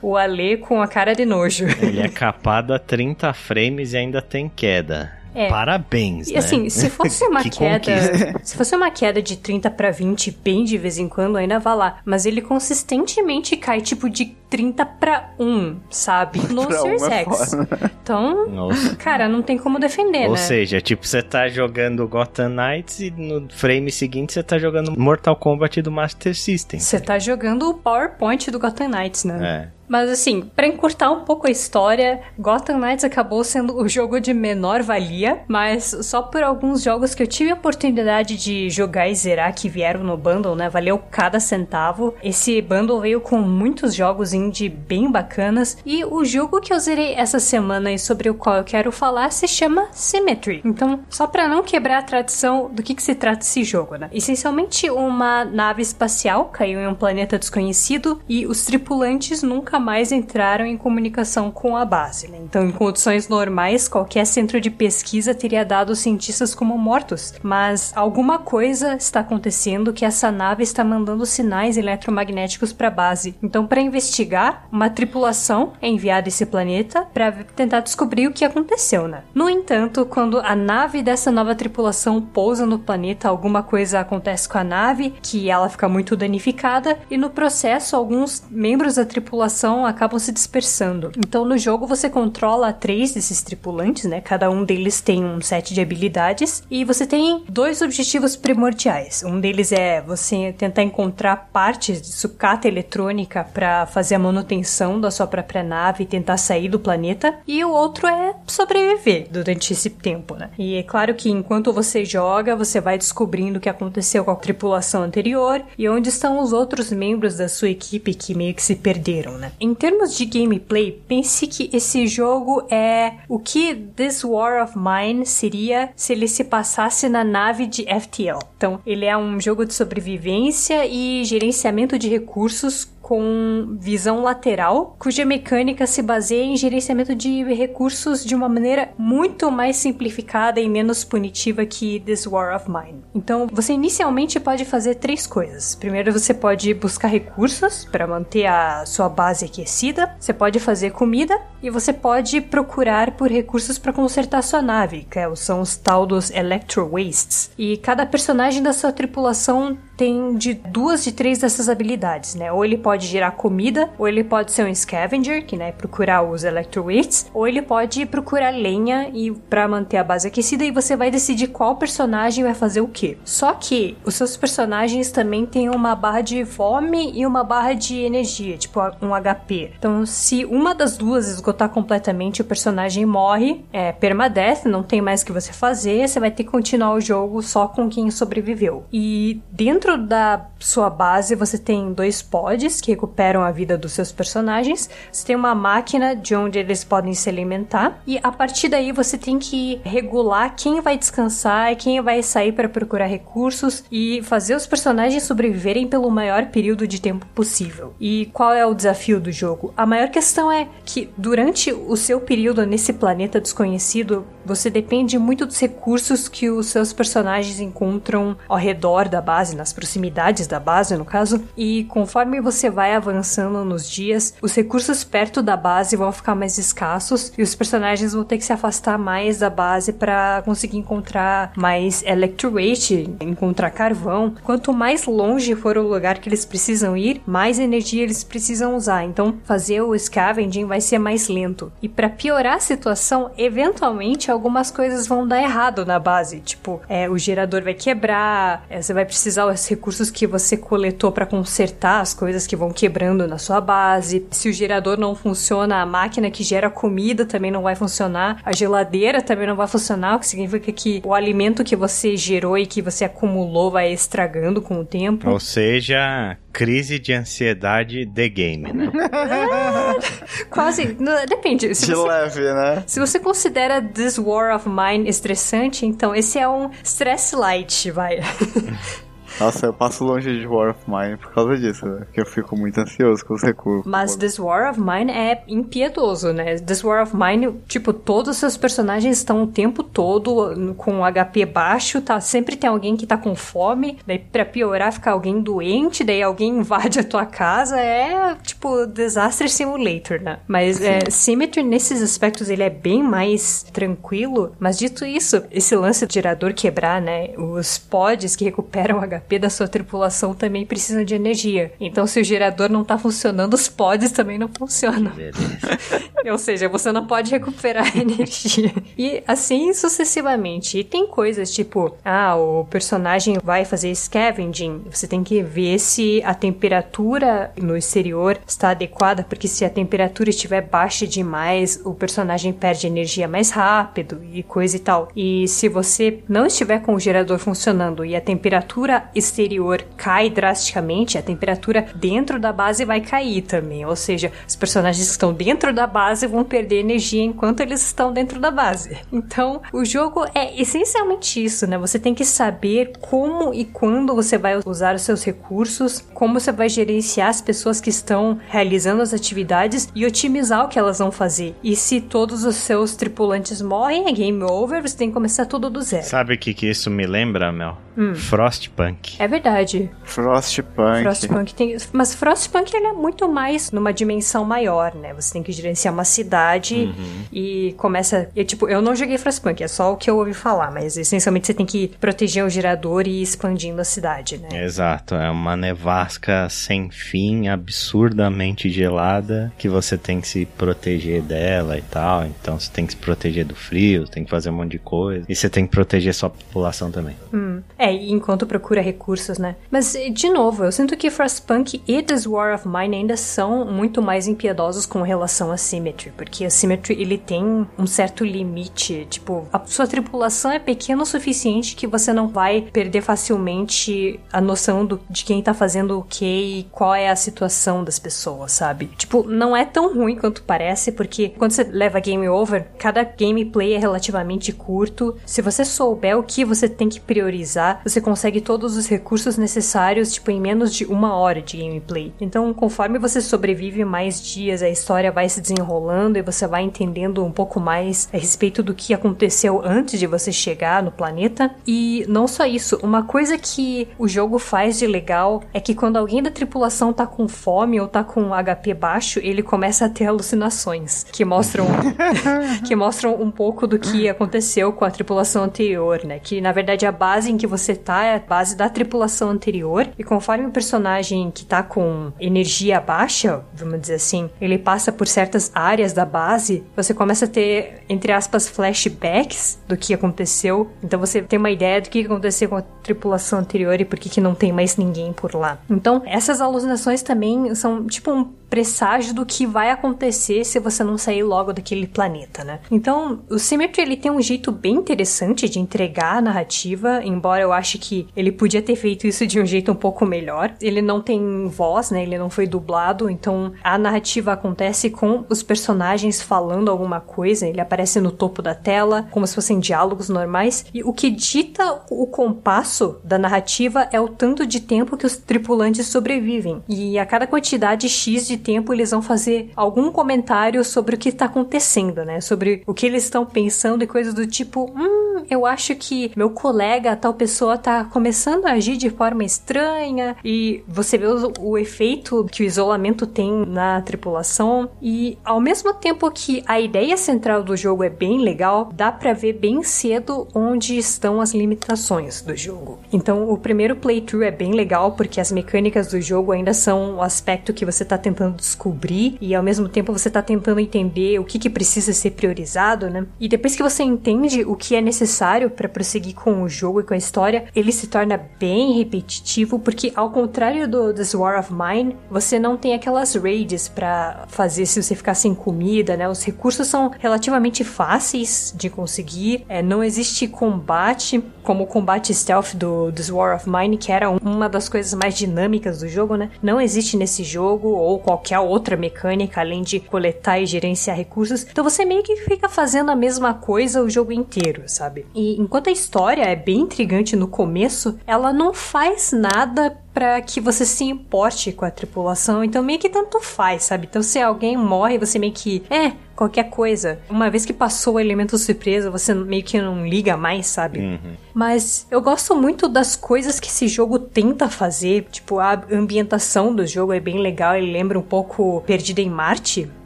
o Ale com a cara de nojo. Ele é capado a 30 frames e ainda tem queda. É. Parabéns, e, né? assim, se fosse uma queda, se fosse uma queda de 30 para 20 bem de vez em quando ainda vá lá, mas ele consistentemente cai tipo de 30 para 1, sabe? No Series é X. Então, Nossa. cara, não tem como defender, Ou né? seja, tipo, você tá jogando Gotham Knights e no frame seguinte você tá jogando Mortal Kombat do Master System. Você tá jogando o PowerPoint do Gotham Knights, né? É. Mas assim, para encurtar um pouco a história, Gotham Knights acabou sendo o jogo de menor valia, mas só por alguns jogos que eu tive a oportunidade de jogar e zerar que vieram no bundle, né? Valeu cada centavo. Esse bundle veio com muitos jogos indie bem bacanas e o jogo que eu zerei essa semana e sobre o qual eu quero falar se chama Symmetry. Então, só para não quebrar a tradição do que, que se trata esse jogo, né? Essencialmente, uma nave espacial caiu em um planeta desconhecido e os tripulantes nunca mais entraram em comunicação com a base. Né? Então, em condições normais, qualquer centro de pesquisa teria dado os cientistas como mortos, mas alguma coisa está acontecendo que essa nave está mandando sinais eletromagnéticos para a base. Então, para investigar, uma tripulação é enviada a esse planeta para tentar descobrir o que aconteceu, né? No entanto, quando a nave dessa nova tripulação pousa no planeta, alguma coisa acontece com a nave, que ela fica muito danificada, e no processo, alguns membros da tripulação tripulação acabam se dispersando. Então no jogo você controla três desses tripulantes, né? Cada um deles tem um set de habilidades e você tem dois objetivos primordiais. Um deles é você tentar encontrar partes de sucata eletrônica para fazer a manutenção da sua própria nave e tentar sair do planeta. E o outro é sobreviver durante esse tempo, né? E é claro que enquanto você joga, você vai descobrindo o que aconteceu com a tripulação anterior e onde estão os outros membros da sua equipe que meio que se perderam, né? Em termos de gameplay, pense que esse jogo é o que This War of Mine seria se ele se passasse na nave de FTL. Então, ele é um jogo de sobrevivência e gerenciamento de recursos com visão lateral, cuja mecânica se baseia em gerenciamento de recursos de uma maneira muito mais simplificada e menos punitiva que This War of Mine. Então, você inicialmente pode fazer três coisas. Primeiro, você pode buscar recursos para manter a sua base aquecida, você pode fazer comida e você pode procurar por recursos para consertar sua nave, que é são os tal dos Electro Wastes. E cada personagem da sua tripulação tem de duas de três dessas habilidades, né? Ou ele pode gerar comida, ou ele pode ser um scavenger, que né, procurar os electroweights, ou ele pode procurar lenha e para manter a base aquecida e você vai decidir qual personagem vai fazer o que. Só que os seus personagens também têm uma barra de fome e uma barra de energia, tipo um HP. Então, se uma das duas esgotar completamente, o personagem morre, é permadeath, não tem mais o que você fazer, você vai ter que continuar o jogo só com quem sobreviveu. E dentro Dentro da sua base, você tem dois pods que recuperam a vida dos seus personagens. Você tem uma máquina de onde eles podem se alimentar. E a partir daí, você tem que regular quem vai descansar quem vai sair para procurar recursos e fazer os personagens sobreviverem pelo maior período de tempo possível. E qual é o desafio do jogo? A maior questão é que durante o seu período nesse planeta desconhecido, você depende muito dos recursos que os seus personagens encontram ao redor da base, nas proximidades da base, no caso, e conforme você vai avançando nos dias, os recursos perto da base vão ficar mais escassos e os personagens vão ter que se afastar mais da base para conseguir encontrar mais electroweight, encontrar carvão. Quanto mais longe for o lugar que eles precisam ir, mais energia eles precisam usar. Então, fazer o scavenging vai ser mais lento. E para piorar a situação, eventualmente algumas coisas vão dar errado na base. Tipo, é, o gerador vai quebrar, é, você vai precisar recursos que você coletou para consertar as coisas que vão quebrando na sua base. Se o gerador não funciona, a máquina que gera comida também não vai funcionar, a geladeira também não vai funcionar, o que significa que o alimento que você gerou e que você acumulou vai estragando com o tempo. Ou seja, crise de ansiedade de game, né? É, quase. Depende. Se de você, leve, né? Se você considera This War of Mine estressante, então esse é um stress light, vai. Nossa, eu passo longe de War of Mine por causa disso, né? Que eu fico muito ansioso com os recursos. Mas This War of Mine é impiedoso, né? This War of Mine, tipo, todos os seus personagens estão o tempo todo com HP baixo, tá? Sempre tem alguém que tá com fome, daí pra piorar fica alguém doente, daí alguém invade a tua casa, é tipo Disaster Simulator, né? Mas é, Symmetry nesses aspectos ele é bem mais tranquilo, mas dito isso, esse lance do gerador quebrar, né? Os pods que recuperam HP HP da sua tripulação também precisam de energia. Então, se o gerador não tá funcionando, os pods também não funcionam. Ou seja, você não pode recuperar energia. E assim sucessivamente. E tem coisas tipo, ah, o personagem vai fazer scavenging. Você tem que ver se a temperatura no exterior está adequada, porque se a temperatura estiver baixa demais, o personagem perde energia mais rápido e coisa e tal. E se você não estiver com o gerador funcionando e a temperatura exterior cai drasticamente, a temperatura dentro da base vai cair também. Ou seja, os personagens que estão dentro da base vão perder energia enquanto eles estão dentro da base. Então, o jogo é essencialmente isso, né? Você tem que saber como e quando você vai usar os seus recursos, como você vai gerenciar as pessoas que estão realizando as atividades e otimizar o que elas vão fazer. E se todos os seus tripulantes morrem, é game over, você tem que começar tudo do zero. Sabe o que, que isso me lembra, Mel? Hum. Frostpunk. É verdade. Frostpunk. Frostpunk tem. Mas Frostpunk ele é muito mais numa dimensão maior, né? Você tem que gerenciar uma cidade uhum. e começa. E, tipo, eu não joguei Frostpunk, é só o que eu ouvi falar, mas essencialmente você tem que proteger o gerador e ir expandindo a cidade, né? Exato, é uma nevasca sem fim, absurdamente gelada, que você tem que se proteger dela e tal. Então você tem que se proteger do frio, tem que fazer um monte de coisa. E você tem que proteger sua população também. Hum. É, enquanto procura recursos, né? Mas, de novo, eu sinto que Frostpunk e This War of Mine ainda são muito mais impiedosos com relação a Symmetry, porque a Symmetry, ele tem um certo limite, tipo, a sua tripulação é pequena o suficiente que você não vai perder facilmente a noção do, de quem tá fazendo o que e qual é a situação das pessoas, sabe? Tipo, não é tão ruim quanto parece, porque quando você leva game over, cada gameplay é relativamente curto. Se você souber o que você tem que priorizar, você consegue todos os recursos necessários, tipo, em menos de uma hora de gameplay. Então, conforme você sobrevive mais dias, a história vai se desenrolando e você vai entendendo um pouco mais a respeito do que aconteceu antes de você chegar no planeta. E não só isso, uma coisa que o jogo faz de legal é que quando alguém da tripulação tá com fome ou tá com HP baixo, ele começa a ter alucinações que mostram que mostram um pouco do que aconteceu com a tripulação anterior, né? Que na verdade a base em que você tá é a base da tripulação anterior, e conforme o personagem que tá com energia baixa, vamos dizer assim, ele passa por certas áreas da base, você começa a ter, entre aspas, flashbacks do que aconteceu. Então você tem uma ideia do que aconteceu com a tripulação anterior e por que, que não tem mais ninguém por lá. Então, essas alucinações também são tipo um presságio do que vai acontecer se você não sair logo daquele planeta, né? Então, o Symmetry ele tem um jeito bem interessante de entregar a narrativa, embora eu ache que ele podia ter feito isso de um jeito um pouco melhor. Ele não tem voz, né? Ele não foi dublado, então a narrativa acontece com os personagens falando alguma coisa, ele aparece no topo da tela, como se fossem diálogos normais, e o que dita o compasso da narrativa é o tanto de tempo que os tripulantes sobrevivem. E a cada quantidade X de tempo eles vão fazer algum comentário sobre o que está acontecendo, né? Sobre o que eles estão pensando e coisas do tipo, hum, eu acho que meu colega, tal pessoa, tá começando a agir de forma estranha e você vê o, o efeito que o isolamento tem na tripulação e ao mesmo tempo que a ideia central do jogo é bem legal, dá para ver bem cedo onde estão as limitações do jogo. Então, o primeiro playthrough é bem legal porque as mecânicas do jogo ainda são o aspecto que você tá tentando descobrir e ao mesmo tempo você tá tentando entender o que, que precisa ser priorizado, né? E depois que você entende o que é necessário para prosseguir com o jogo e com a história, ele se torna bem repetitivo porque ao contrário do This War of Mine, você não tem aquelas raids para fazer se você ficar sem comida, né? Os recursos são relativamente fáceis de conseguir, é, não existe combate como o combate stealth do This War of Mine, que era uma das coisas mais dinâmicas do jogo, né? Não existe nesse jogo ou qualquer outra mecânica além de coletar e gerenciar recursos. Então você meio que fica fazendo a mesma coisa o jogo inteiro, sabe? E enquanto a história é bem intrigante no começo, ela não faz nada para que você se importe com a tripulação. Então meio que tanto faz, sabe? Então se alguém morre, você meio que, é, qualquer coisa. Uma vez que passou o elemento surpresa, você meio que não liga mais, sabe? Uhum. Mas eu gosto muito das coisas que esse jogo tenta fazer. Tipo, a ambientação do jogo é bem legal. Ele lembra um pouco Perdida em Marte,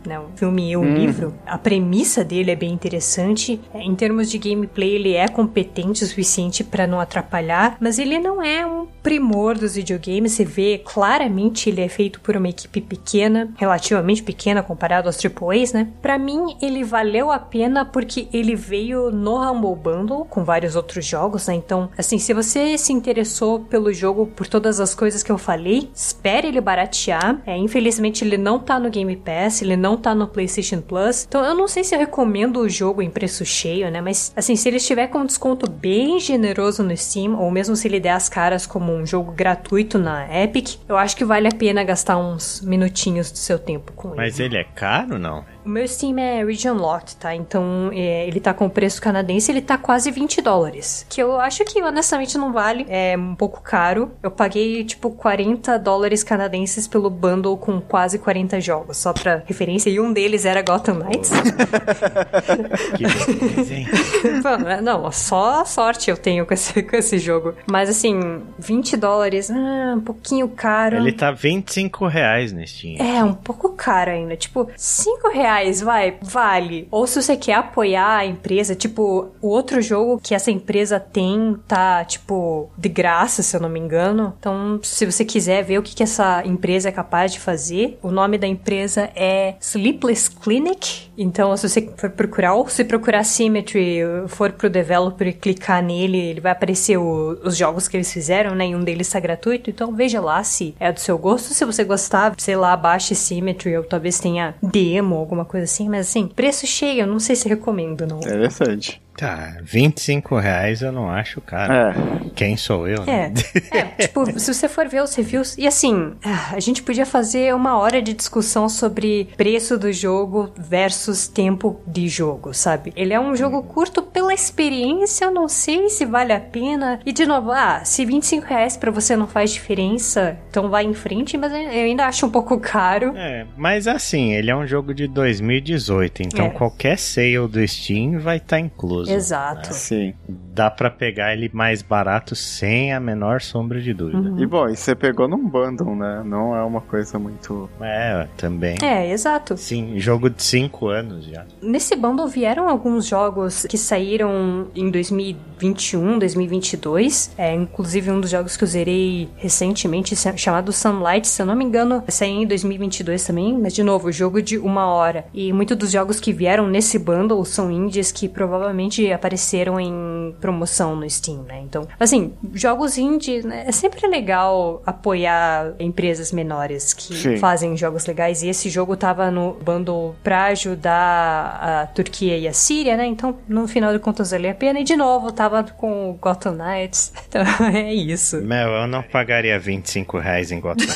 né, o filme e o hum. livro. A premissa dele é bem interessante. É, em termos de gameplay, ele é competente o suficiente para não atrapalhar, mas ele não é um primor dos videogames. Você vê claramente ele é feito por uma equipe pequena, relativamente pequena comparado aos AAAs, né? Para mim, ele valeu a pena porque ele veio no Humble Bundle com vários outros jogos, né? Então, assim, se você se interessou pelo jogo por todas as coisas que eu falei, espere ele baratear. É, infelizmente, ele não tá no Game Pass, ele não não tá no PlayStation Plus. Então eu não sei se eu recomendo o jogo em preço cheio, né? Mas assim, se ele estiver com um desconto bem generoso no Steam, ou mesmo se ele der as caras como um jogo gratuito na Epic, eu acho que vale a pena gastar uns minutinhos do seu tempo com ele. Mas ele é caro, não? O meu Steam é Region Locked, tá? Então é, ele tá com preço canadense, ele tá quase 20 dólares. Que eu acho que honestamente não vale. É um pouco caro. Eu paguei tipo 40 dólares canadenses pelo bundle com quase 40 jogos, só pra referência. E um deles era Gotham Knights. que beleza, hein? não, só sorte eu tenho com esse, com esse jogo. Mas assim, 20 dólares, ah, um pouquinho caro. Ele tá 25 reais no Steam. É, um pouco caro ainda. Tipo, 5 reais reais, vai, vale. Ou se você quer apoiar a empresa, tipo, o outro jogo que essa empresa tem tá, tipo, de graça, se eu não me engano. Então, se você quiser ver o que, que essa empresa é capaz de fazer, o nome da empresa é Sleepless Clinic. Então, se você for procurar, ou se procurar Symmetry, for pro developer e clicar nele, ele vai aparecer o, os jogos que eles fizeram, né? E um deles tá gratuito. Então, veja lá se é do seu gosto. Se você gostar, sei lá, baixe Symmetry, ou talvez tenha demo, alguma coisa assim. Mas assim, preço cheio, eu não sei se recomendo, não. Interessante. Tá, 25 reais eu não acho caro. É. Quem sou eu? Né? É. é, tipo, se você for ver os reviews. E assim, a gente podia fazer uma hora de discussão sobre preço do jogo versus tempo de jogo, sabe? Ele é um jogo curto pela experiência, eu não sei se vale a pena. E de novo, ah, se 25 reais pra você não faz diferença, então vai em frente, mas eu ainda acho um pouco caro. É, mas assim, ele é um jogo de 2018, então é. qualquer sale do Steam vai estar tá incluso. Exato. Né? Sim. Dá para pegar ele mais barato sem a menor sombra de dúvida. Uhum. E bom, e você pegou num bundle, né? Não é uma coisa muito. É, também. É, exato. Sim, jogo de 5 anos já. Nesse bundle vieram alguns jogos que saíram em 2021, 2022. É, inclusive um dos jogos que eu zerei recentemente, chamado Sunlight, se eu não me engano, saiu em 2022 também. Mas de novo, jogo de uma hora. E muitos dos jogos que vieram nesse bundle são indies que provavelmente apareceram em promoção no Steam, né? Então, assim, jogos indie, né? É sempre legal apoiar empresas menores que Sim. fazem jogos legais. E esse jogo tava no bundle pra ajudar a Turquia e a Síria, né? Então, no final de contas, valeu a pena. E de novo, tava com o Gotham Knights. Então, é isso. Mel, eu não pagaria 25 reais em Gotham.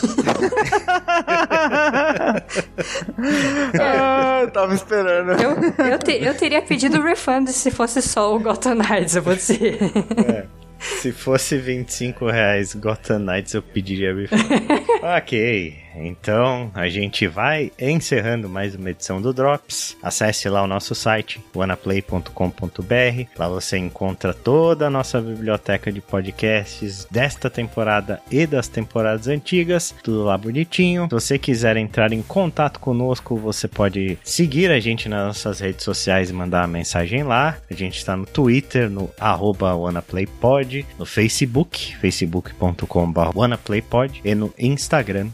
ah, tava esperando. Eu, eu, te, eu teria pedido refund se fosse só o Gotham Knights, eu vou dizer. É. Se fosse 25 reais Gotham Knights, eu pediria refund. ok. Então a gente vai encerrando mais uma edição do Drops. Acesse lá o nosso site, wanaplay.com.br. Lá você encontra toda a nossa biblioteca de podcasts desta temporada e das temporadas antigas, tudo lá bonitinho. Se você quiser entrar em contato conosco, você pode seguir a gente nas nossas redes sociais e mandar uma mensagem lá. A gente está no Twitter, no arroba WannaPlayPod, no Facebook, facebook.com.br WannaPlayPod e no Instagram,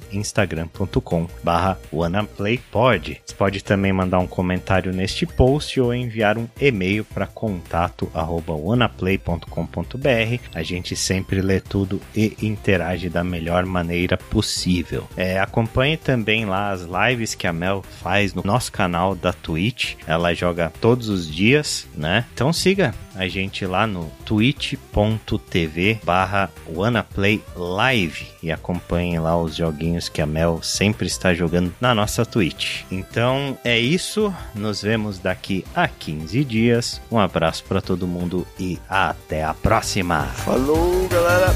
instagram.com.br WannaPlayPod. Você pode também mandar um comentário neste post ou enviar um e-mail para contato arroba wanaplay.com.br. A gente sempre lê tudo e interage da melhor maneira possível. É, acompanhe também lá as lives que a Mel faz no nosso canal da Twitch. Ela joga todos os dias, né? Então siga a gente lá no twitch.tv barra Live e acompanhe lá os joguinhos que a Mel sempre está jogando na nossa Twitch. Então é isso, nos vemos daqui a 15 dias. Um abraço para todo mundo e até a próxima. Falou, galera!